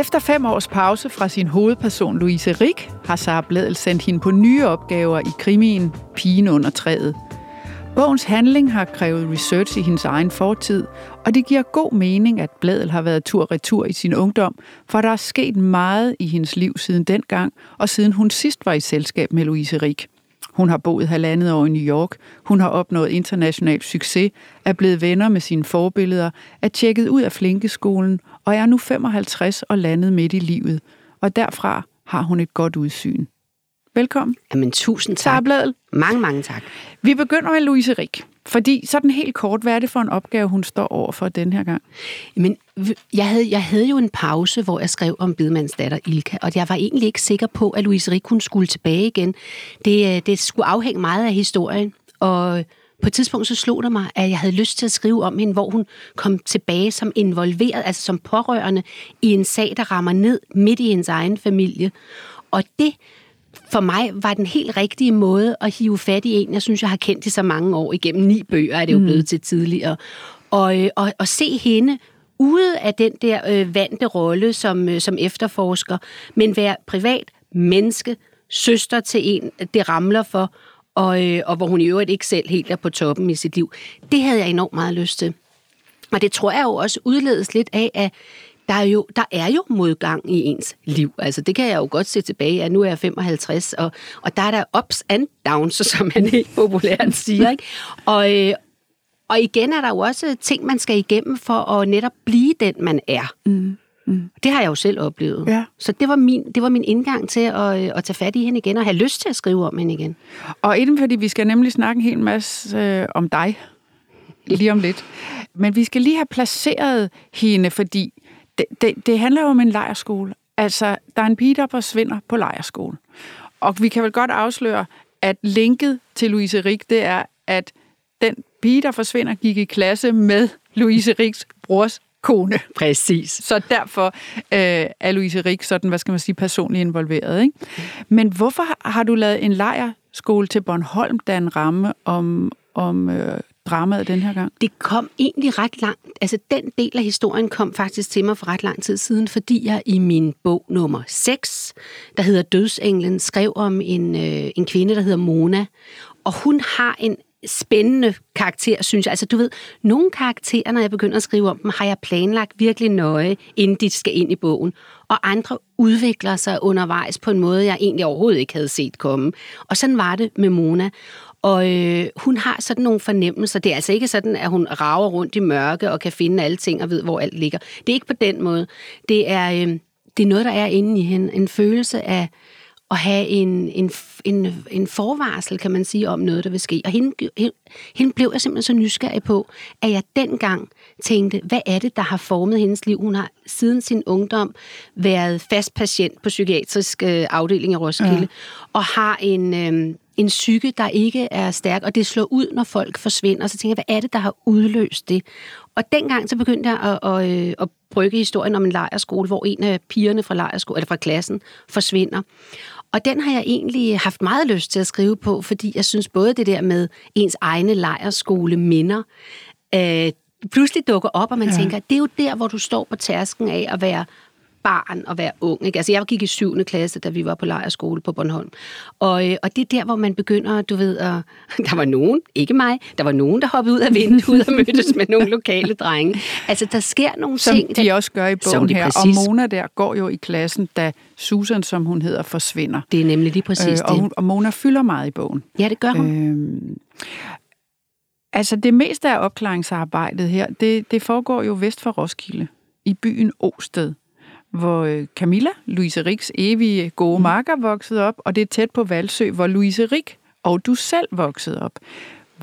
Efter fem års pause fra sin hovedperson Louise Rik, har Sara Bledel sendt hende på nye opgaver i krimien Pigen under træet. Bogens handling har krævet research i hendes egen fortid, og det giver god mening, at Bladel har været tur-retur i sin ungdom, for der er sket meget i hendes liv siden dengang, og siden hun sidst var i selskab med Louise Rik. Hun har boet halvandet år i New York, hun har opnået international succes, er blevet venner med sine forbilleder, er tjekket ud af flinkeskolen og er nu 55 og landet midt i livet. Og derfra har hun et godt udsyn. Velkommen. Jamen, tusind tak. Sara Bladel. Mange, mange tak. Vi begynder med Louise Rik. Fordi sådan helt kort, hvad er det for en opgave, hun står over for den her gang? Men jeg havde, jeg havde jo en pause, hvor jeg skrev om Bidemands datter Ilka, og jeg var egentlig ikke sikker på, at Louise Rik hun skulle tilbage igen. Det, øh, det skulle afhænge meget af historien, og på et tidspunkt så slog det mig, at jeg havde lyst til at skrive om hende, hvor hun kom tilbage som involveret, altså som pårørende i en sag, der rammer ned midt i hendes egen familie. Og det for mig var den helt rigtige måde at hive fat i en, jeg synes, jeg har kendt i så mange år. Igennem ni bøger er det jo mm. blevet til tidligere. Og, øh, og, og se hende ude af den der øh, vante rolle som, øh, som efterforsker, men være privat menneske, søster til en, det ramler for, og, øh, og hvor hun i øvrigt ikke selv helt er på toppen i sit liv. Det havde jeg enormt meget lyst til. Og det tror jeg jo også udledes lidt af, at der er, jo, der er jo modgang i ens liv. Altså, det kan jeg jo godt se tilbage af. Nu er jeg 55, og, og der er der ups and downs, som man helt populært siger. Ikke? Og, øh, og igen er der jo også ting, man skal igennem for at netop blive den, man er. Mm. Mm. Det har jeg jo selv oplevet. Ja. Så det var, min, det var min indgang til at, øh, at tage fat i hende igen, og have lyst til at skrive om hende igen. Og inden fordi vi skal nemlig snakke en hel masse øh, om dig, lige om lidt. Men vi skal lige have placeret hende, fordi det, det, det handler jo om en lejerskole. Altså, der er en pige, der forsvinder på lejerskole. Og vi kan vel godt afsløre, at linket til Louise Rik, det er, at den pige, der forsvinder, gik i klasse med Louise Riks brors kone. Præcis. Så derfor øh, er Louise Rik sådan, hvad skal man sige, personligt involveret. Ikke? Men hvorfor har du lavet en lejerskole til Bornholm, der er en ramme om, om øh, dramaet den her gang? Det kom egentlig ret langt. Altså, den del af historien kom faktisk til mig for ret lang tid siden, fordi jeg i min bog nummer 6, der hedder Dødsenglen, skrev om en, øh, en kvinde, der hedder Mona. Og hun har en spændende karakter, synes jeg. Altså, du ved, nogle karakterer, når jeg begynder at skrive om dem, har jeg planlagt virkelig nøje, inden de skal ind i bogen. Og andre udvikler sig undervejs på en måde, jeg egentlig overhovedet ikke havde set komme. Og sådan var det med Mona. Og øh, hun har sådan nogle fornemmelser. Det er altså ikke sådan, at hun rager rundt i mørke og kan finde alle ting og ved, hvor alt ligger. Det er ikke på den måde. Det er, øh, det er noget, der er inde i hende. En følelse af at have en, en, en, en forvarsel, kan man sige, om noget, der vil ske. Og hende, hende, hende blev jeg simpelthen så nysgerrig på, at jeg dengang tænkte, hvad er det, der har formet hendes liv? Hun har siden sin ungdom været fast patient på psykiatrisk øh, afdeling i Roskilde, ja. og har en... Øh, en psyke, der ikke er stærk, og det slår ud, når folk forsvinder. Så tænker jeg, hvad er det, der har udløst det? Og dengang så begyndte jeg at, at, øh, at brygge historien om en lejerskole, hvor en af pigerne fra, lejerskole, eller fra klassen forsvinder. Og den har jeg egentlig haft meget lyst til at skrive på, fordi jeg synes både det der med ens egne lejerskole minder, øh, pludselig dukker op, og man ja. tænker, det er jo der, hvor du står på tærsken af at være barn at være ung. Ikke? Altså, jeg gik i 7. klasse, da vi var på lejerskole på Bornholm. Og, øh, og det er der, hvor man begynder, du ved, at, der var nogen, ikke mig, der var nogen, der hoppede ud af vinduet og mødtes med nogle lokale drenge. Altså, der sker nogle som ting. Som de også gør i bogen her. Præcis. Og Mona der går jo i klassen, da Susan, som hun hedder, forsvinder. Det er nemlig lige præcis øh, og, hun, og Mona fylder meget i bogen. Ja, det gør hun. Øh, altså, det meste af opklaringsarbejdet her, det, det foregår jo vest for Roskilde, i byen Osted hvor øh, Camilla, Louise Riks evige gode mm. marker, voksede op, og det er tæt på Valsø, hvor Louise Rik og du selv voksede op.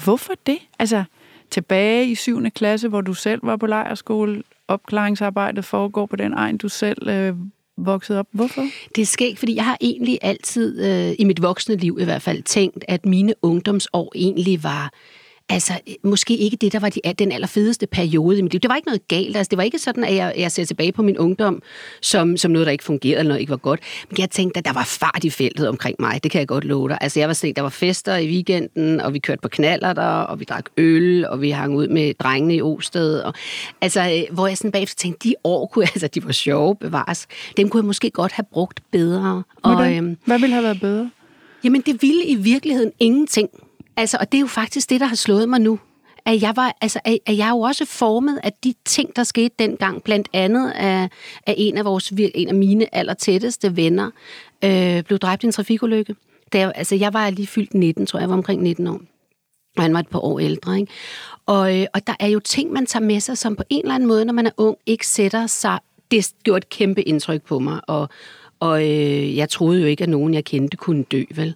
Hvorfor det? Altså, tilbage i 7. klasse, hvor du selv var på lejerskole, opklaringsarbejdet foregår på den egen, du selv øh, voksede op. Hvorfor? Det er skægt, fordi jeg har egentlig altid, øh, i mit voksne liv i hvert fald, tænkt, at mine ungdomsår egentlig var altså, måske ikke det, der var de, den allerfedeste periode i mit liv. Det var ikke noget galt. Altså, det var ikke sådan, at jeg, jeg ser tilbage på min ungdom som, som noget, der ikke fungerede, eller noget, ikke var godt. Men jeg tænkte, at der var fart i feltet omkring mig. Det kan jeg godt love dig. Altså, jeg var sådan, der var fester i weekenden, og vi kørte på knaller der, og vi drak øl, og vi hang ud med drengene i Osted. Og, altså, øh, hvor jeg sådan bagefter tænkte, de år kunne altså, de var sjove, bevares. Dem kunne jeg måske godt have brugt bedre. Og, øhm, Hvad ville have været bedre? Jamen, det ville i virkeligheden ingenting. Altså, og det er jo faktisk det, der har slået mig nu. At jeg, var, altså, at jeg er jo også formet af de ting, der skete dengang, blandt andet af, af en af vores en af mine allertætteste venner, øh, blev dræbt i en trafikulykke. Da jeg, altså, jeg var lige fyldt 19, tror jeg, jeg var omkring 19 år. Og han var et par år ældre. Ikke? Og, øh, og der er jo ting, man tager med sig, som på en eller anden måde, når man er ung, ikke sætter sig. Det gjorde et kæmpe indtryk på mig, og, og øh, jeg troede jo ikke, at nogen, jeg kendte, kunne dø, vel?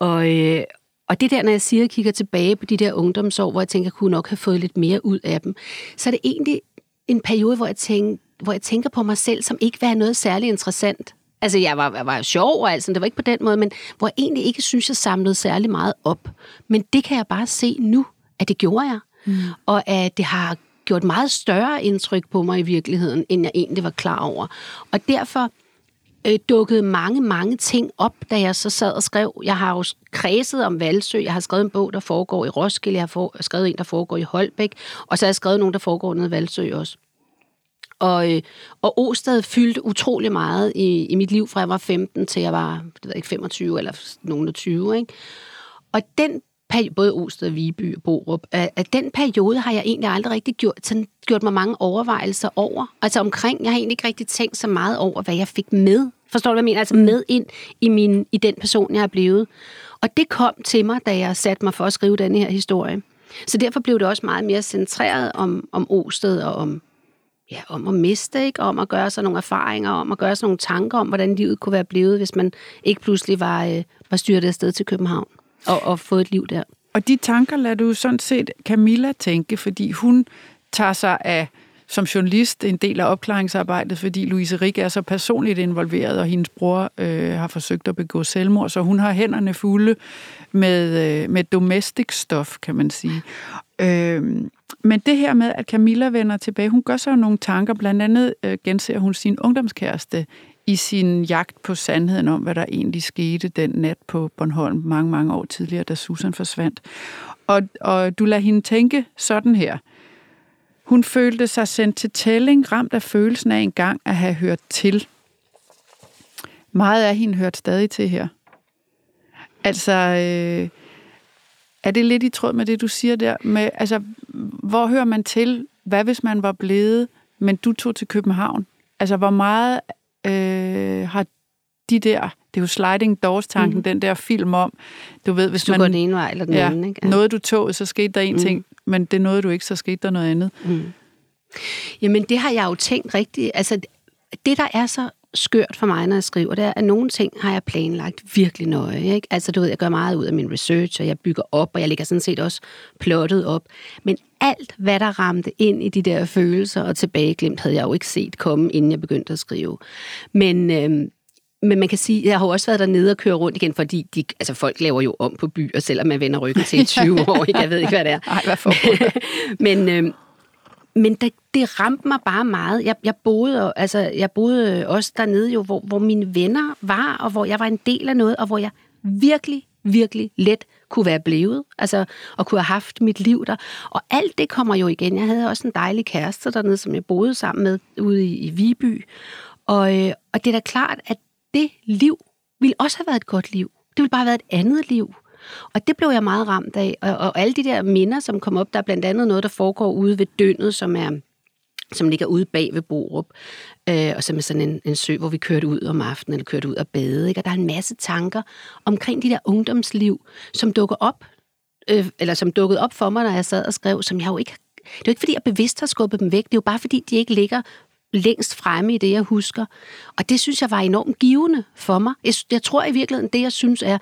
Og, øh, og det der, når jeg siger, at jeg kigger tilbage på de der ungdomsår, hvor jeg tænker, at jeg kunne nok have fået lidt mere ud af dem, så er det egentlig en periode, hvor jeg, tænker, hvor jeg tænker på mig selv, som ikke var noget særligt interessant. Altså, jeg var, jeg var sjov og alt sådan, det var ikke på den måde, men hvor jeg egentlig ikke synes, jeg samlede særlig meget op. Men det kan jeg bare se nu, at det gjorde jeg. Mm. Og at det har gjort meget større indtryk på mig i virkeligheden, end jeg egentlig var klar over. Og derfor øh, dukkede mange, mange ting op, da jeg så sad og skrev. Jeg har jo kredset om Valsø, jeg har skrevet en bog, der foregår i Roskilde, jeg har for, skrevet en, der foregår i Holbæk, og så har jeg skrevet nogen, der foregår nede i Valsø også. Og, øh, og Osted fyldte utrolig meget i, i mit liv, fra jeg var 15 til jeg var det ved ikke, 25 eller nogen 20. Ikke? Og den både Osted, Viby og Borup, at den periode har jeg egentlig aldrig rigtig gjort, sådan, gjort mig mange overvejelser over. Altså omkring, jeg har egentlig ikke rigtig tænkt så meget over, hvad jeg fik med. Forstår du, hvad jeg mener? Altså med ind i, min, i den person, jeg er blevet. Og det kom til mig, da jeg satte mig for at skrive denne her historie. Så derfor blev det også meget mere centreret om, om Osted og om, ja, om at miste, ikke? om at gøre sig nogle erfaringer, om at gøre sig nogle tanker om, hvordan livet kunne være blevet, hvis man ikke pludselig var, øh, var styrt afsted til København og, og få et liv der. Og de tanker lader du sådan set Camilla tænke, fordi hun tager sig af som journalist en del af opklaringsarbejdet, fordi Louise Rik er så personligt involveret, og hendes bror øh, har forsøgt at begå selvmord, så hun har hænderne fulde med, øh, med domestic stof, kan man sige. Øh, men det her med, at Camilla vender tilbage, hun gør sig jo nogle tanker, blandt andet øh, genser hun sin ungdomskæreste i sin jagt på sandheden om, hvad der egentlig skete den nat på Bornholm mange, mange år tidligere, da Susan forsvandt. Og, og du lader hende tænke sådan her. Hun følte sig sendt til tælling, ramt af følelsen af engang at have hørt til. Meget af hende hørt stadig til her. Altså, øh, er det lidt i tråd med det, du siger der? Med, altså, hvor hører man til? Hvad hvis man var blevet, men du tog til København? Altså, hvor meget øh, har de der, det er jo sliding doors-tanken, mm. den der film om, du ved, hvis, du man... går den ene vej eller den ja, anden, ikke? Ja. Noget du tog, så skete der en mm. ting, men det nåede du ikke, så skete der noget andet. Mm. Jamen, det har jeg jo tænkt rigtigt. Altså, det, der er så skørt for mig, når jeg skriver, det er, at nogle ting har jeg planlagt virkelig nøje. Ikke? Altså, du ved, jeg gør meget ud af min research, og jeg bygger op, og jeg lægger sådan set også plottet op. Men alt, hvad der ramte ind i de der følelser og tilbageglemt, havde jeg jo ikke set komme, inden jeg begyndte at skrive. Men, øhm, men man kan sige, jeg har også været dernede og køre rundt igen, fordi de, altså folk laver jo om på byer, selvom man vender ryggen til i 20 år. Ikke? Jeg ved ikke, hvad det er. Ej, hvad for Men, øhm, men det, det ramte mig bare meget. Jeg, jeg, boede, altså, jeg boede øh, også dernede, jo, hvor, hvor mine venner var, og hvor jeg var en del af noget, og hvor jeg virkelig, virkelig let kunne være blevet, altså, og kunne have haft mit liv der. Og alt det kommer jo igen. Jeg havde også en dejlig kæreste dernede, som jeg boede sammen med ude i, i Viby. Og, øh, og det er da klart, at det liv ville også have været et godt liv. Det ville bare have været et andet liv. Og det blev jeg meget ramt af. Og, og alle de der minder, som kom op, der er blandt andet noget, der foregår ude ved Dønnet, som er som ligger ude bag ved Borup, øh, og som er sådan en, en sø, hvor vi kørte ud om aftenen, eller kørte ud og bade. Ikke? Og der er en masse tanker omkring de der ungdomsliv, som dukker op, øh, eller som dukkede op for mig, når jeg sad og skrev, som jeg jo ikke det er jo ikke, fordi jeg bevidst har skubbet dem væk. Det er jo bare, fordi de ikke ligger længst fremme i det, jeg husker. Og det synes jeg var enormt givende for mig. Jeg, jeg tror i virkeligheden, det jeg synes er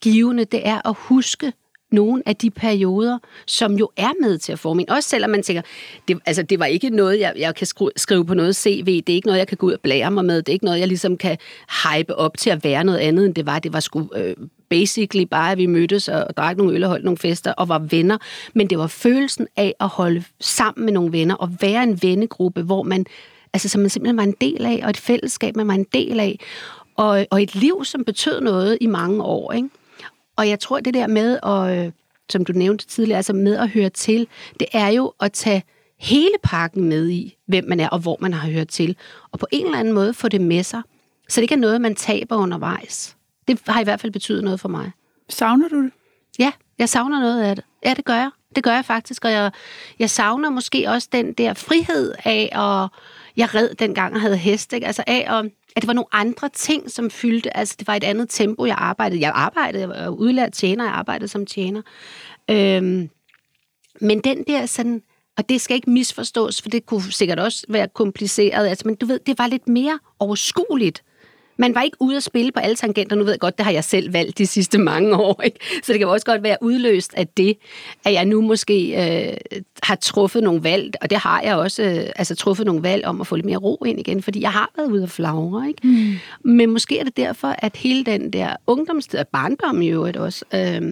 givende, det er at huske nogle af de perioder, som jo er med til at forme en. Også selvom man tænker, det, altså, det var ikke noget, jeg, jeg kan skrive, skrive på noget CV, det er ikke noget, jeg kan gå ud og blære mig med, det er ikke noget, jeg ligesom kan hype op til at være noget andet, end det var. Det var sgu øh, basically bare, at vi mødtes og, og drak nogle øl og holdt nogle fester og var venner. Men det var følelsen af at holde sammen med nogle venner og være en vennegruppe, hvor man, altså, som man simpelthen var en del af, og et fællesskab, man var en del af. Og, og et liv, som betød noget i mange år. Ikke? Og jeg tror, det der med, at, som du nævnte tidligere, altså med at høre til, det er jo at tage hele pakken med i, hvem man er og hvor man har hørt til. Og på en eller anden måde få det med sig. Så det ikke er noget, man taber undervejs. Det har i hvert fald betydet noget for mig. Savner du det? Ja, jeg savner noget af det. Ja, det gør jeg. Det gør jeg faktisk, og jeg, jeg savner måske også den der frihed af, at jeg red dengang og havde hest, ikke? altså af, og at det var nogle andre ting, som fyldte, altså det var et andet tempo, jeg arbejdede. Jeg arbejdede, jeg var udlært tjener, jeg arbejdede som tjener. Øhm, men den der sådan, og det skal ikke misforstås, for det kunne sikkert også være kompliceret, altså, men du ved, det var lidt mere overskueligt. Man var ikke ude at spille på alle tangenter. Nu ved jeg godt, det har jeg selv valgt de sidste mange år. Ikke? Så det kan også godt være udløst af det, at jeg nu måske øh, har truffet nogle valg, og det har jeg også, øh, altså truffet nogle valg om at få lidt mere ro ind igen, fordi jeg har været ude at flagre. Ikke? Mm. Men måske er det derfor, at hele den der ungdomstid, og barndom i øvrigt også, øh,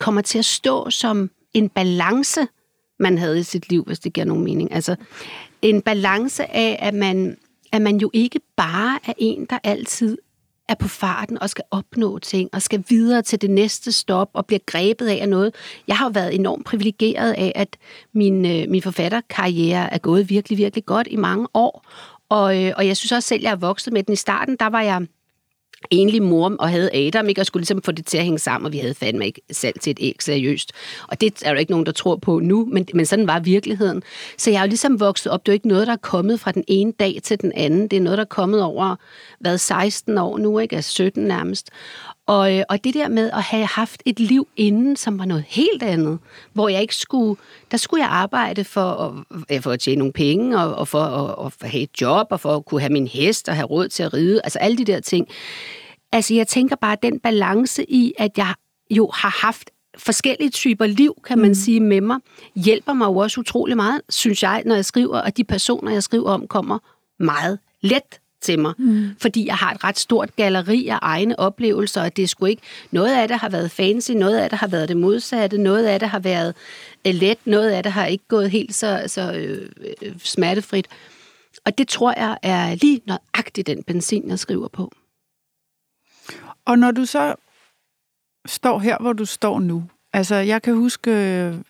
kommer til at stå som en balance, man havde i sit liv, hvis det giver nogen mening. Altså en balance af, at man at man jo ikke bare er en, der altid er på farten og skal opnå ting og skal videre til det næste stop og bliver grebet af noget. Jeg har været enormt privilegeret af, at min, øh, min forfatterkarriere er gået virkelig, virkelig godt i mange år. Og, øh, og jeg synes også selv, jeg er vokset med den. I starten, der var jeg enlig mor og havde Adam, ikke? og skulle ligesom få det til at hænge sammen, og vi havde fandme ikke salg til et æg seriøst. Og det er jo ikke nogen, der tror på nu, men, men sådan var virkeligheden. Så jeg er jo ligesom vokset op. Det er jo ikke noget, der er kommet fra den ene dag til den anden. Det er noget, der er kommet over, hvad, 16 år nu, ikke? Altså 17 nærmest. Og, øh, og det der med at have haft et liv inden, som var noget helt andet, hvor jeg ikke skulle, der skulle jeg arbejde for at, for at tjene nogle penge, og, og for at, at have et job, og for at kunne have min hest, og have råd til at ride, altså alle de der ting. Altså jeg tænker bare, den balance i, at jeg jo har haft forskellige typer liv, kan man mm. sige, med mig, hjælper mig jo også utrolig meget, synes jeg, når jeg skriver, og de personer, jeg skriver om, kommer meget let til mig, mm. fordi jeg har et ret stort galleri af egne oplevelser, og det er sgu ikke, noget af det har været fancy, noget af det har været det modsatte, noget af det har været uh, let, noget af det har ikke gået helt så, så øh, øh, smertefrit. Og det tror jeg er lige nøjagtigt den benzin, jeg skriver på. Og når du så står her, hvor du står nu, altså jeg kan huske,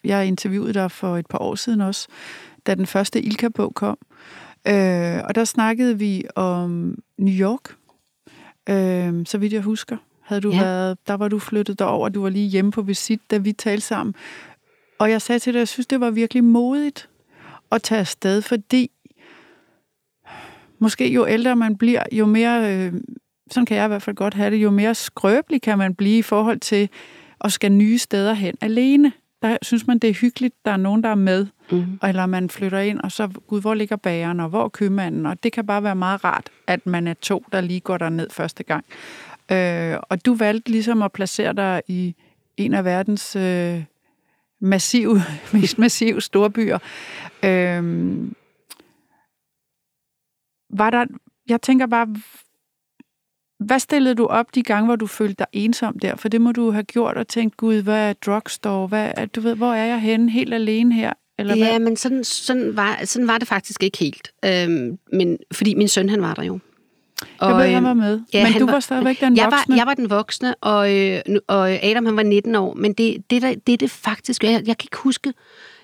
jeg interviewede dig for et par år siden også, da den første Ilka-bog kom, Øh, og der snakkede vi om New York, øh, så vidt jeg husker. Havde du ja. været, der var du flyttet derover, du var lige hjemme på visit, da vi talte sammen. Og jeg sagde til dig, jeg synes, det var virkelig modigt at tage afsted, fordi måske jo ældre man bliver, jo mere, øh, sådan kan jeg i hvert fald godt have det, jo mere skrøbelig kan man blive i forhold til at skal nye steder hen alene der synes man, det er hyggeligt, der er nogen, der er med, mm. eller man flytter ind, og så, gud, hvor ligger bageren, og hvor er købmanden, og det kan bare være meget rart, at man er to, der lige går der ned første gang. Øh, og du valgte ligesom at placere dig i en af verdens øh, massive, mest massive storbyer. Øh, var der, jeg tænker bare, hvad stillede du op de gange, hvor du følte dig ensom der? For det må du have gjort og tænkt, gud, hvad er drugstore? Hvad er, du ved, hvor er jeg henne? Helt alene her? Eller ja, hvad? men sådan, sådan, var, sådan var det faktisk ikke helt. Øhm, men, fordi min søn, han var der jo. Og, jeg ved, han var med. Ja, men du var, var stadigvæk den jeg voksne? Var, jeg var den voksne, og, øh, og Adam han var 19 år. Men det, det, der, det, det faktisk... Jeg, jeg kan ikke huske...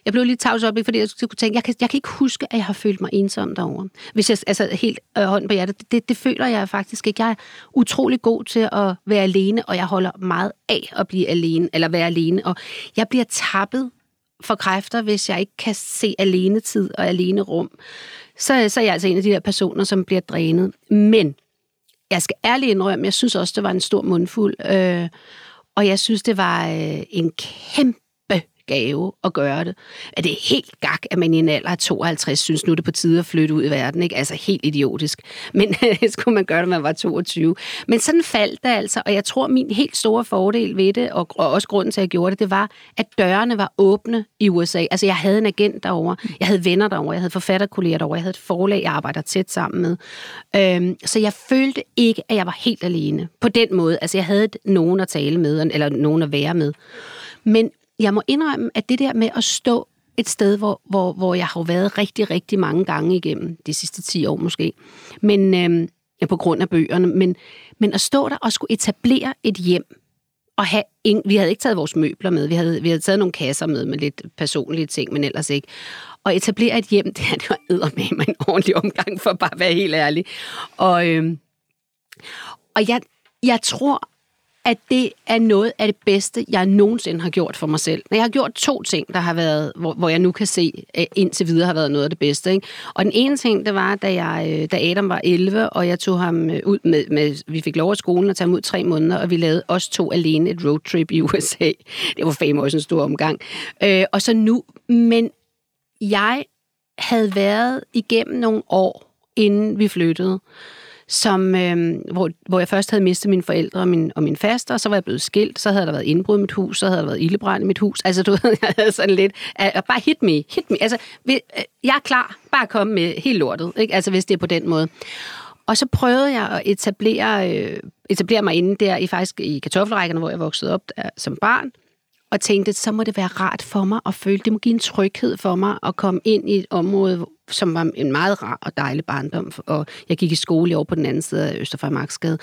Jeg blev lidt tavs op, fordi jeg kunne tænke, jeg kan, jeg kan ikke huske, at jeg har følt mig ensom derovre. Hvis jeg, altså helt øh, hånden på hjertet, det, det føler jeg faktisk ikke. Jeg er utrolig god til at være alene, og jeg holder meget af at blive alene, eller være alene. Og jeg bliver tappet for kræfter, hvis jeg ikke kan se alene tid og alene rum. Så, så er jeg altså en af de der personer, som bliver drænet. Men jeg skal ærligt indrømme, jeg synes også, det var en stor mundfuld. Øh, og jeg synes, det var øh, en kæmpe gave at gøre det. At det er helt gak, at man i en alder af 52 synes, nu er det på tide at flytte ud i verden. Ikke? Altså helt idiotisk. Men øh, skulle man gøre det, når man var 22. Men sådan faldt det altså, og jeg tror, min helt store fordel ved det, og, og også grunden til, at jeg gjorde det, det var, at dørene var åbne i USA. Altså jeg havde en agent derover, jeg havde venner derover, jeg havde forfatterkolleger derover, jeg havde et forlag, jeg arbejder tæt sammen med. Øhm, så jeg følte ikke, at jeg var helt alene. På den måde. Altså jeg havde nogen at tale med, eller nogen at være med. Men jeg må indrømme, at det der med at stå et sted, hvor, hvor, hvor jeg har været rigtig, rigtig mange gange igennem de sidste 10 år måske, men øh, ja, på grund af bøgerne, men, men at stå der og skulle etablere et hjem, og have ingen, vi havde ikke taget vores møbler med, vi havde, vi havde taget nogle kasser med med lidt personlige ting, men ellers ikke. Og etablere et hjem, det, det var med en ordentlig omgang, for bare være helt ærlig. Og, øh, og jeg, jeg tror, at det er noget af det bedste, jeg nogensinde har gjort for mig selv. Men Jeg har gjort to ting, der har været, hvor, hvor jeg nu kan se, at indtil videre har været noget af det bedste. Ikke? Og den ene ting, det var, da, jeg, øh, da Adam var 11, og jeg tog ham øh, ud med, med, vi fik lov af skolen at tage ham ud tre måneder, og vi lavede os to alene et roadtrip i USA. Det var fame også en stor omgang. Øh, og så nu, men jeg havde været igennem nogle år, inden vi flyttede, som, øh, hvor, hvor jeg først havde mistet mine forældre og min, og min faster, og så var jeg blevet skilt, så havde der været indbrud i mit hus, så havde der været ildebrand i mit hus. Altså, du ved, jeg havde sådan lidt, uh, bare hit me, hit me. Altså, vi, uh, jeg er klar, bare kom med helt lortet, ikke? Altså, hvis det er på den måde. Og så prøvede jeg at etablere, øh, etablere mig inde der, i faktisk i kartoffelrækkerne, hvor jeg voksede op der, som barn, og tænkte, så må det være rart for mig at føle, det må give en tryghed for mig at komme ind i et område, som var en meget rar og dejlig barndom, og jeg gik i skole over på den anden side af Østerfremarksgade.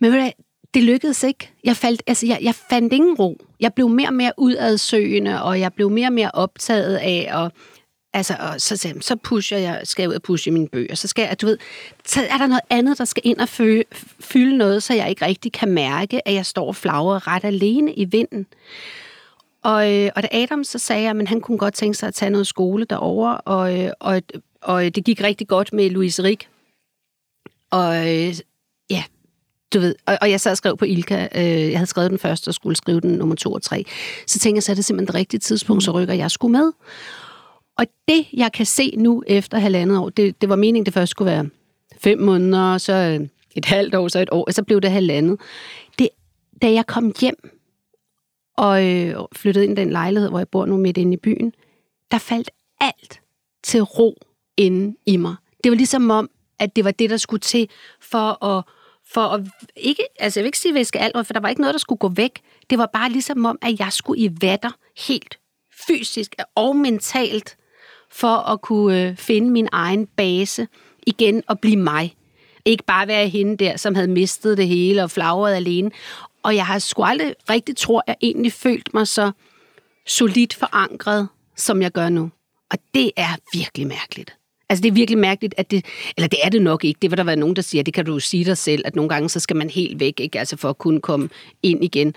Men ved du, det lykkedes ikke. Jeg, faldt, altså, jeg, jeg fandt ingen ro. Jeg blev mere og mere udadsøgende, og jeg blev mere og mere optaget af at Altså, og så, så pusher jeg, skal jeg ud og pushe mine bøger. Så skal jeg, du ved, så er der noget andet, der skal ind og fø, fylde noget, så jeg ikke rigtig kan mærke, at jeg står og flagrer ret alene i vinden. Og, øh, og da Adam så sagde, at han kunne godt tænke sig at tage noget skole derovre, øh, og, og, og det gik rigtig godt med Louise Rik. Og ja, du ved, og, og jeg sad og skrev på Ilka, øh, jeg havde skrevet den første og skulle skrive den nummer to og tre. Så tænkte jeg, så er det simpelthen det rigtige tidspunkt, så rykker jeg skulle med. Og det, jeg kan se nu efter halvandet år, det, det var meningen, det først skulle være fem måneder, så øh, et halvt år, så et år, og så blev det halvandet. Det, da jeg kom hjem og øh, flyttede ind i den lejlighed, hvor jeg bor nu midt inde i byen, der faldt alt til ro inde i mig. Det var ligesom om, at det var det, der skulle til for at, for at ikke, altså jeg vil ikke sige væske alt, for der var ikke noget, der skulle gå væk. Det var bare ligesom om, at jeg skulle i vatter helt fysisk og mentalt for at kunne øh, finde min egen base igen og blive mig. Ikke bare være hende der, som havde mistet det hele og flagret alene. Og jeg har sgu aldrig rigtig, tror jeg, egentlig følt mig så solidt forankret, som jeg gør nu. Og det er virkelig mærkeligt. Altså, det er virkelig mærkeligt, at det... Eller det er det nok ikke. Det vil der være nogen, der siger, det kan du jo sige dig selv, at nogle gange, så skal man helt væk, ikke? Altså, for at kunne komme ind igen.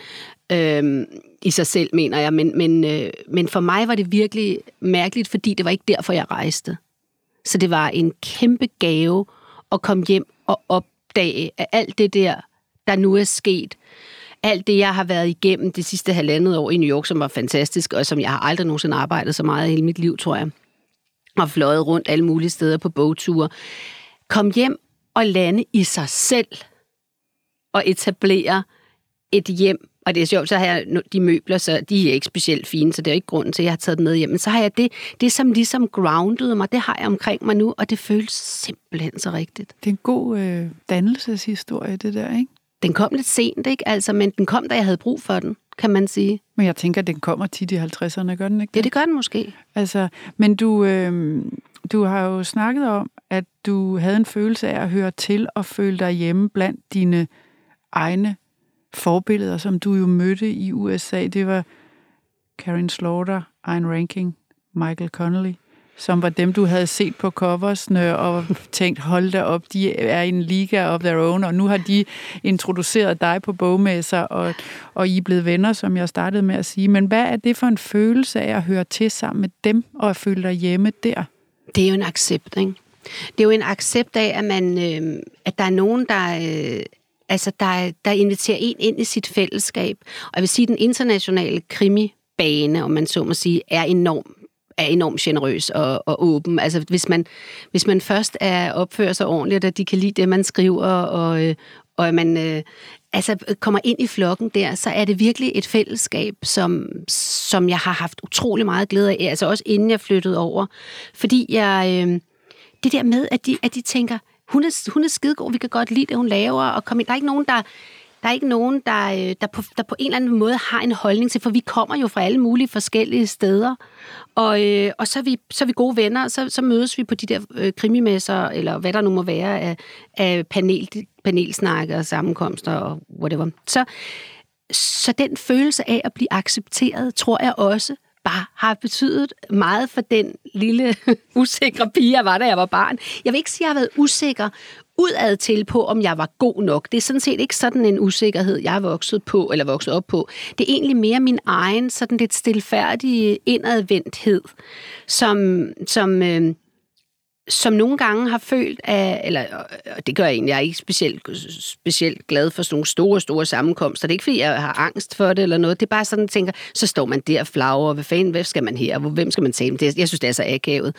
Øhm, I sig selv, mener jeg. Men, men, øh, men for mig var det virkelig mærkeligt, fordi det var ikke derfor, jeg rejste. Så det var en kæmpe gave at komme hjem og opdage, at alt det der, der nu er sket, alt det, jeg har været igennem det sidste halvandet år i New York, som var fantastisk, og som jeg har aldrig nogensinde arbejdet så meget i hele mit liv, tror jeg, og fløjet rundt alle mulige steder på bogture, kom hjem og lande i sig selv og etablere et hjem. Og det er sjovt, så har jeg de møbler, så de er ikke specielt fine, så det er ikke grunden til, at jeg har taget dem med hjem. Men så har jeg det, det som ligesom groundede mig, det har jeg omkring mig nu, og det føles simpelthen så rigtigt. Det er en god øh, dannelseshistorie, det der, ikke? Den kom lidt sent, ikke? Altså, men den kom, da jeg havde brug for den, kan man sige. Men jeg tænker, at den kommer tit i 50'erne, gør den ikke det? Ja, det gør den måske. Altså, men du, øh, du har jo snakket om, at du havde en følelse af at høre til og føle dig hjemme blandt dine egne forbilleder, som du jo mødte i USA. Det var Karen Slaughter, Ayn Ranking, Michael Connelly som var dem, du havde set på coversne og tænkt, hold da op, de er i en liga of their own, og nu har de introduceret dig på bogmesser, og, og I er blevet venner, som jeg startede med at sige. Men hvad er det for en følelse af at høre til sammen med dem, og at føle dig hjemme der? Det er jo en accept, ikke? Det er jo en accept af, at, man, øh, at der er nogen, der... Øh, altså, der, der inviterer en ind i sit fællesskab. Og jeg vil sige, at den internationale krimi bane, om man så må sige, er enorm er enormt generøs og, og åben. Altså, hvis man, hvis man først er opfører sig ordentligt, og de kan lide det, man skriver, og, øh, og man øh, altså, kommer ind i flokken der, så er det virkelig et fællesskab, som, som jeg har haft utrolig meget glæde af, altså også inden jeg flyttede over. Fordi jeg, øh, det der med, at de, at de tænker, hun er, hun er skidegod, vi kan godt lide det, hun laver, og kom ind. Der er ikke nogen, der, der er ikke nogen, der, øh, der, på, der på en eller anden måde har en holdning til, for vi kommer jo fra alle mulige forskellige steder, og, øh, og så, er vi, så er vi gode venner, og så, så mødes vi på de der øh, krimimesser, eller hvad der nu må være af, af panel, panelsnakke og sammenkomster og whatever. Så, så den følelse af at blive accepteret, tror jeg også, bare har betydet meget for den lille usikre pige, jeg var, da jeg var barn. Jeg vil ikke sige, at jeg har været usikker udad til på, om jeg var god nok. Det er sådan set ikke sådan en usikkerhed, jeg er vokset på, eller vokset op på. Det er egentlig mere min egen sådan lidt stilfærdige indadvendthed, som, som, øh, som nogle gange har følt, at, eller det gør jeg egentlig, jeg er ikke specielt, specielt glad for sådan nogle store, store sammenkomster. Det er ikke, fordi jeg har angst for det eller noget. Det er bare sådan, at tænker, så står man der flagre, hvad fanden, hvad skal man her? Hvem skal man tale med? Jeg synes, det er så akavet.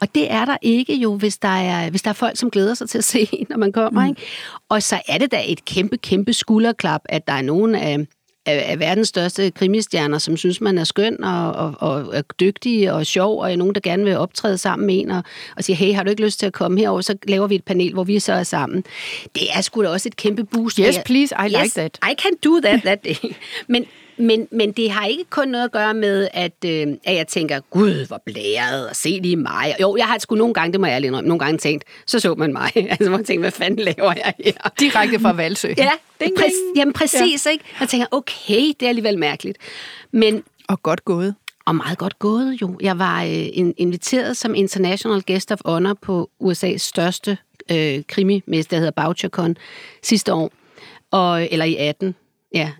Og det er der ikke jo, hvis der er, hvis der er folk, som glæder sig til at se når man kommer. Mm. Ikke? Og så er det da et kæmpe, kæmpe skulderklap, at der er nogen af af, af verdens største krimistjerner, som synes, man er skøn og, og, og er dygtig og sjov, og er nogen, der gerne vil optræde sammen med en, og, og sige, hey, har du ikke lyst til at komme herover, så laver vi et panel, hvor vi så er sammen. Det er sgu da også et kæmpe boost. Yes, please, I yes, like that. I can do that that day. Men, men, men det har ikke kun noget at gøre med, at, øh, at jeg tænker, gud, hvor blæret, og se lige mig. Jo, jeg har sgu nogle gange, det må jeg ærlig indrømme, nogle gange tænkt, så så man mig. altså, man tænker, hvad fanden laver jeg her? Direkte fra Valsø. Ja, ding, ding. Præ- jamen præcis, ja. ikke? Jeg tænker, okay, det er alligevel mærkeligt. Men, og godt gået. Og meget godt gået, jo. Jeg var øh, inviteret som International Guest of Honor på USA's største øh, krimimester, der hedder BoucherCon, sidste år. Og, eller i 18. Ja,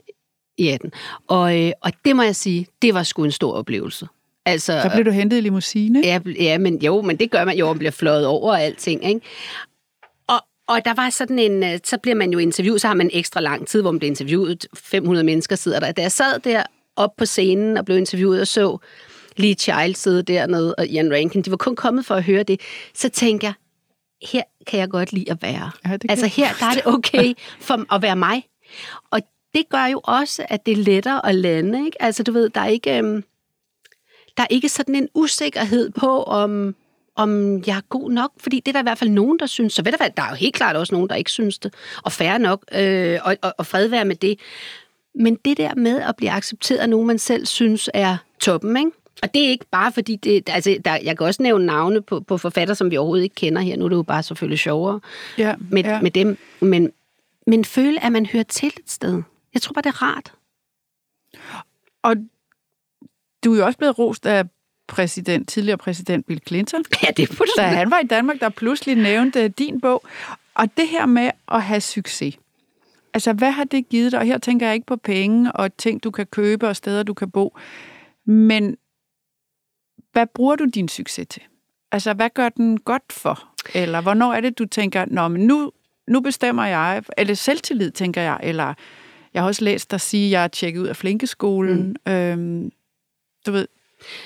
i 18. Og, øh, og det må jeg sige, det var sgu en stor oplevelse. Altså, så blev du hentet i limousine? Ja, ja, men jo, men det gør man jo, man bliver fløjet over og alting, ikke? Og, og der var sådan en, øh, så bliver man jo interviewet, så har man ekstra lang tid, hvor man bliver interviewet, 500 mennesker sidder der. Da jeg sad der op på scenen og blev interviewet og så Lee Child sidde dernede og Ian Rankin, de var kun kommet for at høre det, så tænker jeg, her kan jeg godt lide at være. Ja, altså her, der er det okay for at være mig. Og det gør jo også, at det er lettere at lande. Ikke? Altså, du ved, der er ikke, øhm, der er ikke sådan en usikkerhed på, om, om jeg er god nok, fordi det er der i hvert fald nogen, der synes. Så ved du hvad, der er jo helt klart også nogen, der ikke synes det, og færre nok, øh, og, og, og fred være med det. Men det der med at blive accepteret af nogen, man selv synes er toppen, ikke? Og det er ikke bare fordi, det, altså, der, jeg kan også nævne navne på, på forfatter, som vi overhovedet ikke kender her. Nu er det jo bare selvfølgelig sjovere ja, med, ja. med dem. Men, men føle, at man hører til et sted. Jeg tror bare, det er rart. Og du er jo også blevet rost af præsident, tidligere præsident Bill Clinton. Ja, det er Da han var i Danmark, der pludselig nævnte din bog. Og det her med at have succes. Altså, hvad har det givet dig? Og her tænker jeg ikke på penge og ting, du kan købe og steder, du kan bo. Men hvad bruger du din succes til? Altså, hvad gør den godt for? Eller hvornår er det, du tænker, Nå, men nu, nu bestemmer jeg, eller selvtillid, tænker jeg, eller jeg har også læst dig sige, at jeg er tjekket ud af flinkeskolen. Mm. Øhm, du ved,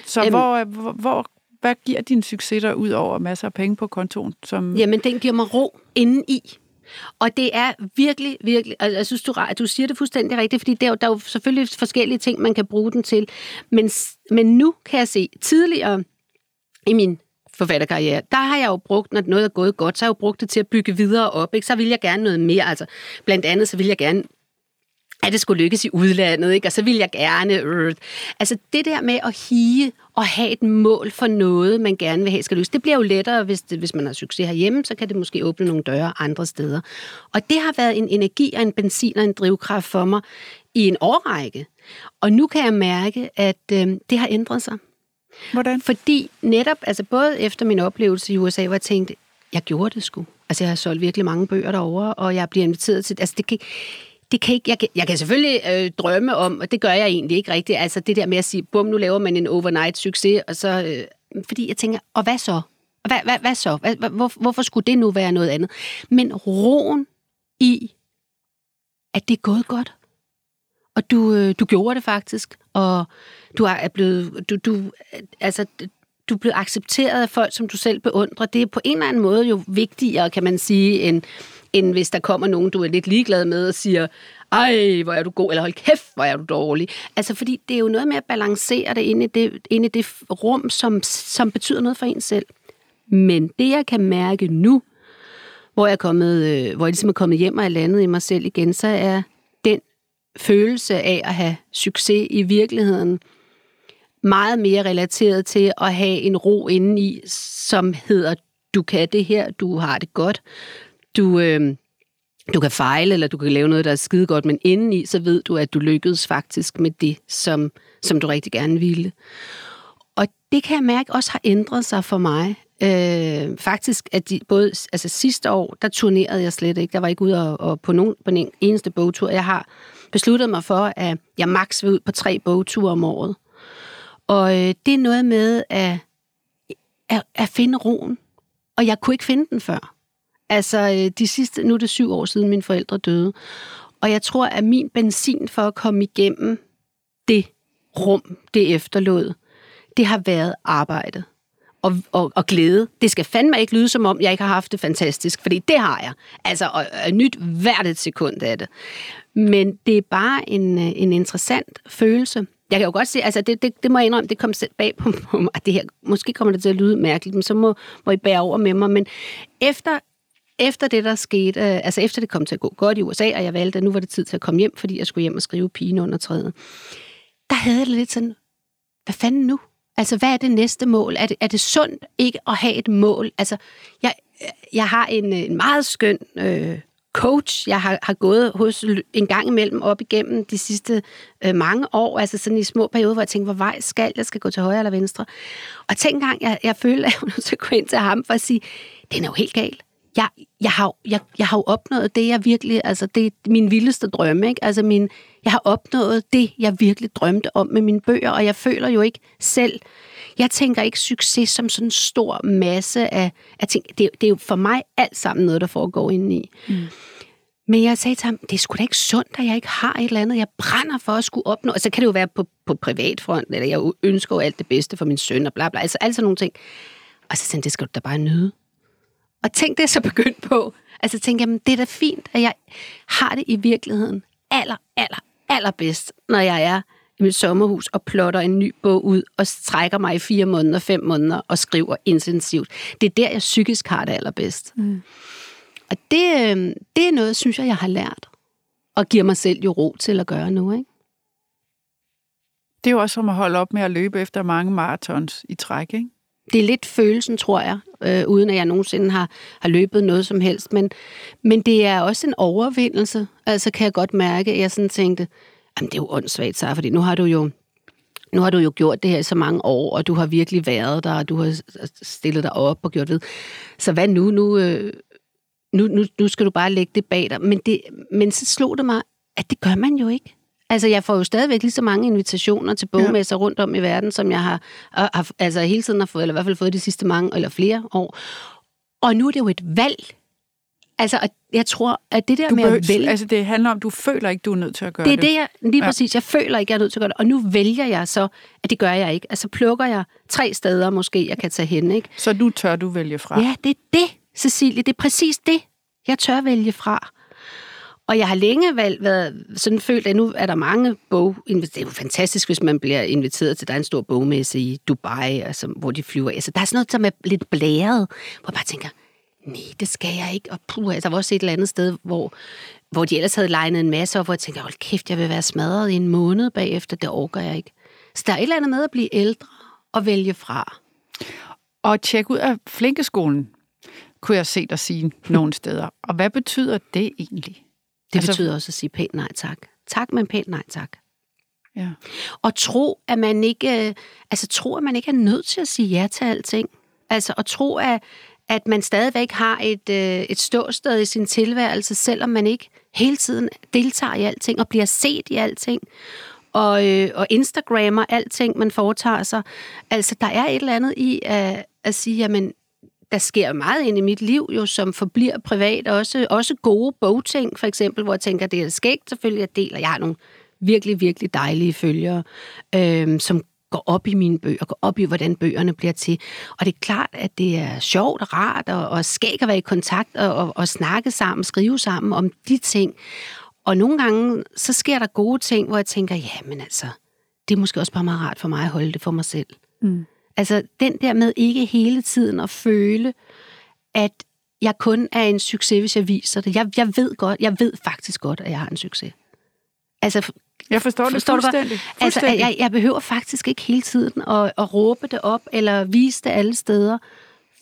så Æm, hvor, hvor, hvor, hvad giver din succes der ud over masser af penge på kontoen? Som... Jamen, den giver mig ro inden i. Og det er virkelig, virkelig, altså, jeg synes, du, du siger det fuldstændig rigtigt, fordi der, der er jo selvfølgelig forskellige ting, man kan bruge den til. Men, men nu kan jeg se, tidligere i min forfatterkarriere, der har jeg jo brugt, når noget er gået godt, så har jeg jo brugt det til at bygge videre op. Ikke? Så vil jeg gerne noget mere. Altså, blandt andet så vil jeg gerne at det skulle lykkes i udlandet, ikke? og så vil jeg gerne... Øh. Altså det der med at hige og have et mål for noget, man gerne vil have skal lykkes, det bliver jo lettere, hvis, det, hvis man har succes herhjemme, så kan det måske åbne nogle døre andre steder. Og det har været en energi og en benzin og en drivkraft for mig i en årrække. Og nu kan jeg mærke, at øh, det har ændret sig. Hvordan? Fordi netop, altså både efter min oplevelse i USA, hvor jeg tænkte, jeg gjorde det sgu. Altså jeg har solgt virkelig mange bøger derovre, og jeg bliver inviteret til... Altså det kan, det kan ikke, jeg, kan, jeg kan selvfølgelig øh, drømme om, og det gør jeg egentlig ikke rigtigt, altså det der med at sige, bum, nu laver man en overnight succes, og så, øh, fordi jeg tænker, og hvad så? Hvad, hvad, hvad så? Hvad, hvor, hvorfor skulle det nu være noget andet? Men roen i, at det er gået godt, Og du, øh, du gjorde det faktisk, og du er blevet, du, du, altså, du er blevet accepteret af folk, som du selv beundrer. Det er på en eller anden måde jo vigtigere, kan man sige, end, end hvis der kommer nogen, du er lidt ligeglad med og siger, ej, hvor er du god, eller hold kæft, hvor er du dårlig. Altså, fordi det er jo noget med at balancere det inde i det, inde i det rum, som, som betyder noget for en selv. Men det, jeg kan mærke nu, hvor jeg er, kommet, øh, hvor jeg ligesom er kommet hjem og er landet i mig selv igen, så er den følelse af at have succes i virkeligheden meget mere relateret til at have en ro indeni, som hedder, du kan det her, du har det godt, du, øh, du kan fejle, eller du kan lave noget, der er skide godt, men indeni, så ved du, at du lykkedes faktisk med det, som, som du rigtig gerne ville. Og det kan jeg mærke også har ændret sig for mig. Øh, faktisk, at de, både, altså sidste år, der turnerede jeg slet ikke. Der var ikke ude og, og på, nogen, på en eneste bogtur. Jeg har besluttet mig for, at jeg maks vil ud på tre bogture om året. Og øh, det er noget med at, at, at finde roen. Og jeg kunne ikke finde den før. Altså, øh, de sidste, nu er det syv år siden, mine forældre døde. Og jeg tror, at min benzin for at komme igennem det rum, det efterlod, det har været arbejde og, og, og glæde. Det skal fandme ikke lyde, som om jeg ikke har haft det fantastisk, fordi det har jeg. Altså, og, og nyt hvert et sekund af det. Men det er bare en, øh, en interessant følelse. Jeg kan jo godt se, altså det, det, det må jeg indrømme, det kom selv bag på mig, at det her, måske kommer det til at lyde mærkeligt, men så må, må I bære over med mig. Men efter efter det, der skete, øh, altså efter det kom til at gå godt i USA, og jeg valgte, at nu var det tid til at komme hjem, fordi jeg skulle hjem og skrive pigen under træet, der havde jeg lidt sådan, hvad fanden nu? Altså, hvad er det næste mål? Er det, er det sundt ikke at have et mål? Altså, jeg, jeg har en, øh, en meget skøn øh, coach, jeg har, har gået hos en gang imellem op igennem de sidste øh, mange år, altså sådan i små perioder, hvor jeg tænkte, hvor vej skal jeg? Skal gå til højre eller venstre? Og tænk engang, jeg, jeg følte, at jeg var nødt til at gå ind til ham for at sige, den er jo helt galt jeg, jeg, har, jeg, jeg har jo opnået det, jeg virkelig, altså det er min vildeste drømme, ikke? Altså min, jeg har opnået det, jeg virkelig drømte om med mine bøger, og jeg føler jo ikke selv, jeg tænker ikke succes som sådan en stor masse af, af ting. Det, det er jo for mig alt sammen noget, der foregår indeni. Mm. Men jeg sagde til ham, det er sgu da ikke sundt, at jeg ikke har et eller andet, jeg brænder for at skulle opnå. Og så kan det jo være på, på privatfront, eller jeg ønsker jo alt det bedste for min søn, og bla bla, altså alt sådan nogle ting. Og så sagde han, det skal du da bare nyde. Og tænk det så begyndt på. Altså tænk, jamen det er da fint, at jeg har det i virkeligheden aller, aller, allerbedst, når jeg er i mit sommerhus og plotter en ny bog ud og strækker mig i fire måneder, fem måneder og skriver intensivt. Det er der, jeg psykisk har det allerbedst. Mm. Og det, øh, det er noget, synes jeg, jeg har lært. Og giver mig selv jo ro til at gøre nu, ikke? Det er jo også som at holde op med at løbe efter mange maratons i træk, ikke? Det er lidt følelsen, tror jeg, øh, uden at jeg nogensinde har, har løbet noget som helst. Men, men det er også en overvindelse. Altså kan jeg godt mærke, at jeg sådan tænkte, jamen det er jo åndssvagt, så, fordi nu har du jo nu har du jo gjort det her i så mange år, og du har virkelig været der, og du har stillet dig op og gjort det. Så hvad nu? Nu, øh, nu, nu, nu skal du bare lægge det bag dig. Men, det, men så slog det mig, at det gør man jo ikke. Altså, jeg får jo stadigvæk lige så mange invitationer til bogmesser ja. rundt om i verden, som jeg har, har, altså hele tiden har fået, eller i hvert fald fået de sidste mange, eller flere år. Og nu er det jo et valg. Altså, jeg tror, at det der du med behøver, at vælge... Altså, det handler om, at du føler ikke, du er nødt til at gøre det. Det er det, jeg, lige ja. præcis. Jeg føler ikke, jeg er nødt til at gøre det. Og nu vælger jeg så, at det gør jeg ikke. Altså, plukker jeg tre steder måske, jeg kan tage hen, ikke? Så nu tør du vælge fra? Ja, det er det, Cecilie. Det er præcis det, jeg tør vælge fra. Og jeg har længe valgt, været sådan følt, at nu er der mange bog... Det er jo fantastisk, hvis man bliver inviteret til, der er en stor bogmesse i Dubai, altså, hvor de flyver. Altså, der er sådan noget, som er lidt blæret, hvor jeg bare tænker, nej, det skal jeg ikke. Og puh, altså, der var også et eller andet sted, hvor, hvor de ellers havde legnet en masse op, hvor jeg tænker, hold kæft, jeg vil være smadret i en måned bagefter, det orker jeg ikke. Så der er et eller andet med at blive ældre og vælge fra. Og tjek ud af Flinkeskolen, kunne jeg se dig sige nogle steder. Og hvad betyder det egentlig? Det altså, betyder også at sige pænt nej tak. Tak, men pænt nej tak. Ja. Og tro, at man ikke, øh, altså tro, at man ikke er nødt til at sige ja til alting. Altså at tro, at, at man stadigvæk har et, øh, et ståsted i sin tilværelse, selvom man ikke hele tiden deltager i alting og bliver set i alting og, øh, og Instagrammer alting, man foretager sig. Altså, der er et eller andet i at, at sige, jamen, der sker meget ind i mit liv, jo, som forbliver privat. Også, også gode bogting, for eksempel, hvor jeg tænker, det er skægt selvfølgelig, jeg deler. Jeg har nogle virkelig, virkelig dejlige følgere, øh, som går op i mine bøger, går op i, hvordan bøgerne bliver til. Og det er klart, at det er sjovt og rart, og, og skægt at være i kontakt og, og, og snakke sammen, skrive sammen om de ting. Og nogle gange, så sker der gode ting, hvor jeg tænker, ja, men altså, det er måske også bare meget rart for mig at holde det for mig selv. Mm. Altså, den der med ikke hele tiden at føle, at jeg kun er en succes, hvis jeg viser det. Jeg, jeg ved godt, jeg ved faktisk godt, at jeg har en succes. Altså, jeg forstår, forstår det fuldstændig. Du altså, jeg, jeg behøver faktisk ikke hele tiden at, at råbe det op, eller vise det alle steder,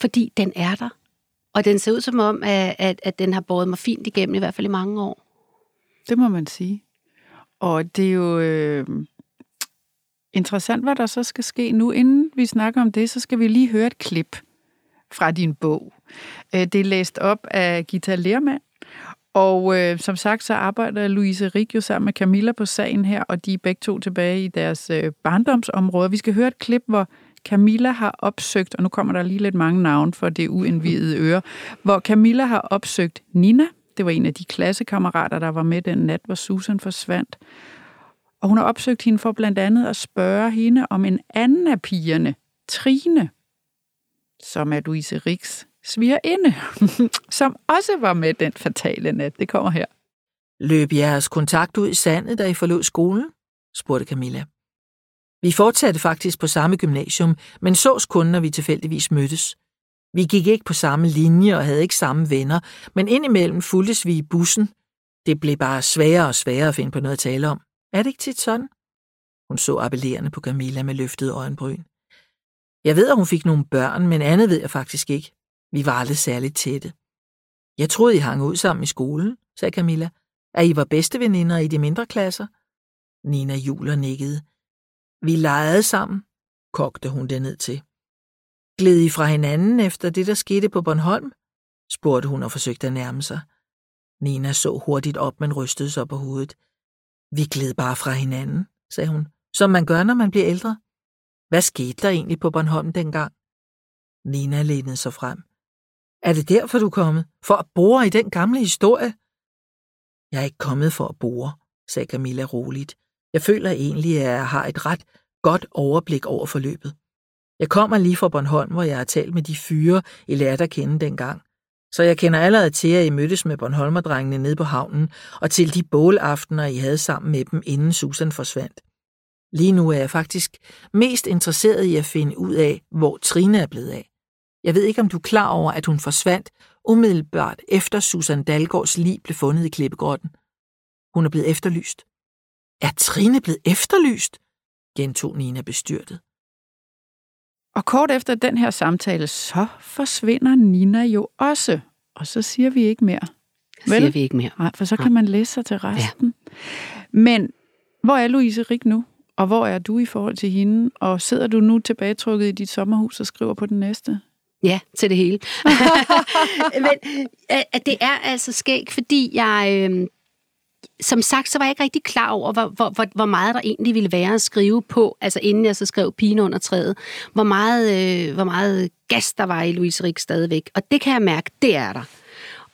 fordi den er der. Og den ser ud som om, at, at, at den har båret mig fint igennem, i hvert fald i mange år. Det må man sige. Og det er jo øh, interessant, hvad der så skal ske nu. Inden vi snakker om det, så skal vi lige høre et klip fra din bog. Øh, det er læst op af Gita Lermand, og øh, som sagt, så arbejder Louise Riggio jo sammen med Camilla på sagen her, og de er begge to tilbage i deres øh, barndomsområde. Vi skal høre et klip, hvor Camilla har opsøgt, og nu kommer der lige lidt mange navne for det uindvidede øre, hvor Camilla har opsøgt Nina, det var en af de klassekammerater, der var med den nat, hvor Susan forsvandt. Og hun har opsøgt hende for blandt andet at spørge hende om en anden af pigerne, Trine, som er Louise Riks svigerinde, som også var med den fatale nat. Det kommer her. Løb jeres kontakt ud i sandet, da I forlod skolen? spurgte Camilla. Vi fortsatte faktisk på samme gymnasium, men sås kun, når vi tilfældigvis mødtes. Vi gik ikke på samme linje og havde ikke samme venner, men indimellem fuldtes vi i bussen. Det blev bare sværere og sværere at finde på noget at tale om. Er det ikke tit sådan? Hun så appellerende på Camilla med løftede øjenbryn. Jeg ved, at hun fik nogle børn, men andet ved jeg faktisk ikke. Vi var aldrig særligt tætte. Jeg troede, I hang ud sammen i skolen, sagde Camilla. At I var bedste veninder i de mindre klasser? Nina Juler nikkede. Vi legede sammen, kogte hun det ned til. Gled I fra hinanden efter det, der skete på Bornholm? spurgte hun og forsøgte at nærme sig. Nina så hurtigt op, men rystede sig på hovedet. Vi gled bare fra hinanden, sagde hun, som man gør, når man bliver ældre. Hvad skete der egentlig på Bornholm dengang? Nina lænede sig frem. Er det derfor, du er kommet? For at bore i den gamle historie? Jeg er ikke kommet for at bore, sagde Camilla roligt. Jeg føler egentlig, at jeg har et ret godt overblik over forløbet. Jeg kommer lige fra Bornholm, hvor jeg har talt med de fyre, I lærte at kende dengang. Så jeg kender allerede til, at I mødtes med Bornholmerdrengene nede på havnen, og til de bålaftener, I havde sammen med dem, inden Susan forsvandt. Lige nu er jeg faktisk mest interesseret i at finde ud af, hvor Trine er blevet af. Jeg ved ikke, om du er klar over, at hun forsvandt umiddelbart efter Susan Dalgårds lig blev fundet i klippegrotten. Hun er blevet efterlyst. Er Trine blevet efterlyst? gentog Nina bestyrtet. Og kort efter den her samtale, så forsvinder Nina jo også. Og så siger vi ikke mere. Vel? siger vi ikke mere. Nej, for så kan man læse sig til resten. Ja. Men hvor er Louise Rik nu? Og hvor er du i forhold til hende? Og sidder du nu tilbage trukket i dit sommerhus og skriver på den næste? Ja, til det hele. Men at det er altså skægt, fordi jeg... Øh, som sagt, så var jeg ikke rigtig klar over, hvor, hvor, hvor meget der egentlig ville være at skrive på, altså inden jeg så skrev Pigen under træet, hvor meget, øh, hvor meget gas der var i Louise Rik stadigvæk. Og det kan jeg mærke, det er der.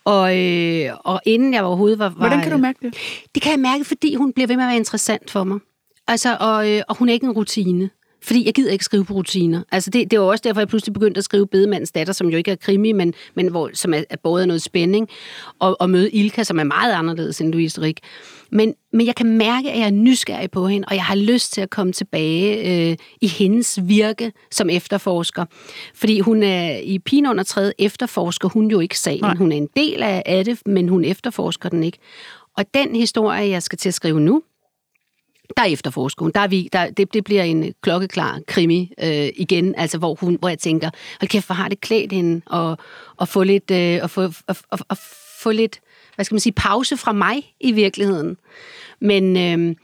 Og, øh, og inden jeg overhovedet var, var... Hvordan kan du mærke det? Det kan jeg mærke, fordi hun bliver ved med at være interessant for mig. Altså, og, øh, og hun er ikke en rutine. Fordi jeg gider ikke skrive på rutiner. Altså det, det var også derfor, jeg pludselig begyndte at skrive Bedemandens datter, som jo ikke er krimi, men, men hvor, som er, er både noget spænding, og, og møde Ilka, som er meget anderledes end Louise Rik. Men, men jeg kan mærke, at jeg er nysgerrig på hende, og jeg har lyst til at komme tilbage øh, i hendes virke som efterforsker. Fordi hun er i Pigen under træet efterforsker hun jo ikke sagen. Nej. Hun er en del af, af det, men hun efterforsker den ikke. Og den historie, jeg skal til at skrive nu, der efterforsker hun. Der er vi, der, det, det bliver en klokkeklar krimi øh, igen, altså hvor, hun, hvor jeg tænker, hold kæft, hvor har det klædt hende, og, og få lidt, øh, og få, og, og, og få lidt, hvad skal man sige, pause fra mig i virkeligheden. Men, øh,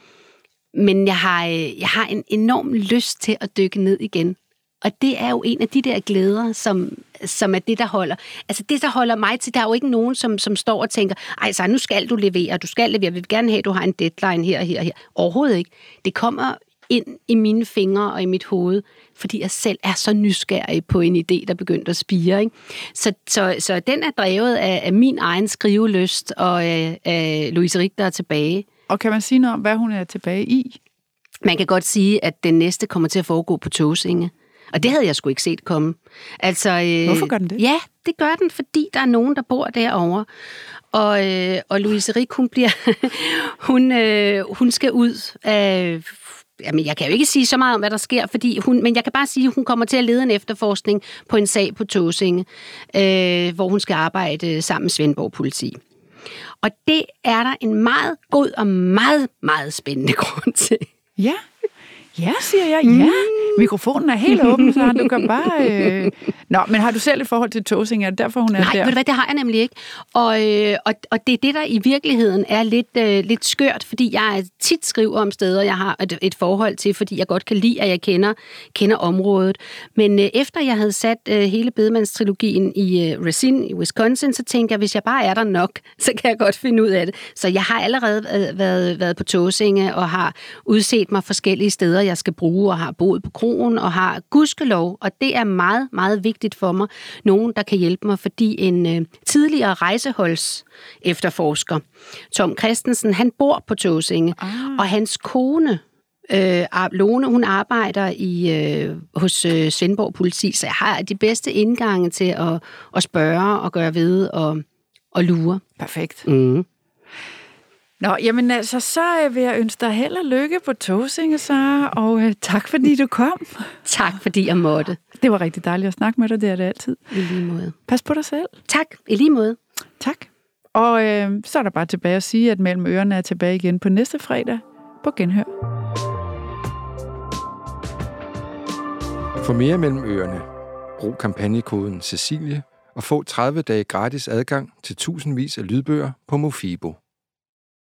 men jeg har, øh, jeg har en enorm lyst til at dykke ned igen. Og det er jo en af de der glæder, som, som er det, der holder. Altså det, der holder mig til, der er jo ikke nogen, som, som står og tænker, ej, så nu skal du levere, du skal levere, vi vil gerne have, at du har en deadline her og her og her. Overhovedet ikke. Det kommer ind i mine fingre og i mit hoved, fordi jeg selv er så nysgerrig på en idé, der begyndte at spire. Ikke? Så, så, så den er drevet af, af min egen skriveløst og af, af Louise Rik, der er tilbage. Og kan man sige noget om, hvad hun er tilbage i? Man kan godt sige, at den næste kommer til at foregå på Tåsinge. Og det havde jeg sgu ikke set komme. Altså, øh, Hvorfor gør den det? Ja, det gør den, fordi der er nogen, der bor derovre. Og, øh, og Louise Rik, hun bliver... hun, øh, hun skal ud af... Jamen, jeg kan jo ikke sige så meget om, hvad der sker, fordi hun, men jeg kan bare sige, at hun kommer til at lede en efterforskning på en sag på Tåsinge, øh, hvor hun skal arbejde sammen med Svendborg Politi. Og det er der en meget god og meget, meget spændende grund til. Ja. Ja, siger jeg. Ja. Mikrofonen er helt åben, så du kan bare... Øh... Nå, men har du selv et forhold til Tåsing? Er det derfor, hun er Nej, der? du hvad, det har jeg nemlig ikke. Og, øh, og, og det er det, der i virkeligheden er lidt, øh, lidt skørt, fordi jeg tit skriver om steder, jeg har et, et forhold til, fordi jeg godt kan lide, at jeg kender, kender området. Men øh, efter jeg havde sat øh, hele bedemandstrilogien i øh, Racine i Wisconsin, så tænkte jeg, hvis jeg bare er der nok, så kan jeg godt finde ud af det. Så jeg har allerede øh, været, været på Tåsinge og har udset mig forskellige steder, jeg skal bruge, og har boet på krogen, og har gudskelov, og det er meget, meget vigtigt for mig, nogen, der kan hjælpe mig, fordi en øh, tidligere rejseholds efterforsker, Tom Christensen, han bor på Tåsinge, ah. og hans kone, Øh, Lone, hun arbejder i øh, hos øh, Svendborg Politi, så jeg har de bedste indgange til at, at spørge og gøre ved og, og lure. Perfekt. Mm. Nå, jamen altså, så vil jeg ønske dig held og lykke på Tåsinge, Sara, og øh, tak fordi du kom. Tak fordi jeg måtte. Det var rigtig dejligt at snakke med dig, det er det altid. I lige måde. Pas på dig selv. Tak, i lige måde. Tak. Og øh, så er der bare tilbage at sige, at Mellem Ørerne er tilbage igen på næste fredag på Genhør. For mere mellem ørerne, brug kampagnekoden Cecilie og få 30 dage gratis adgang til tusindvis af lydbøger på Mofibo.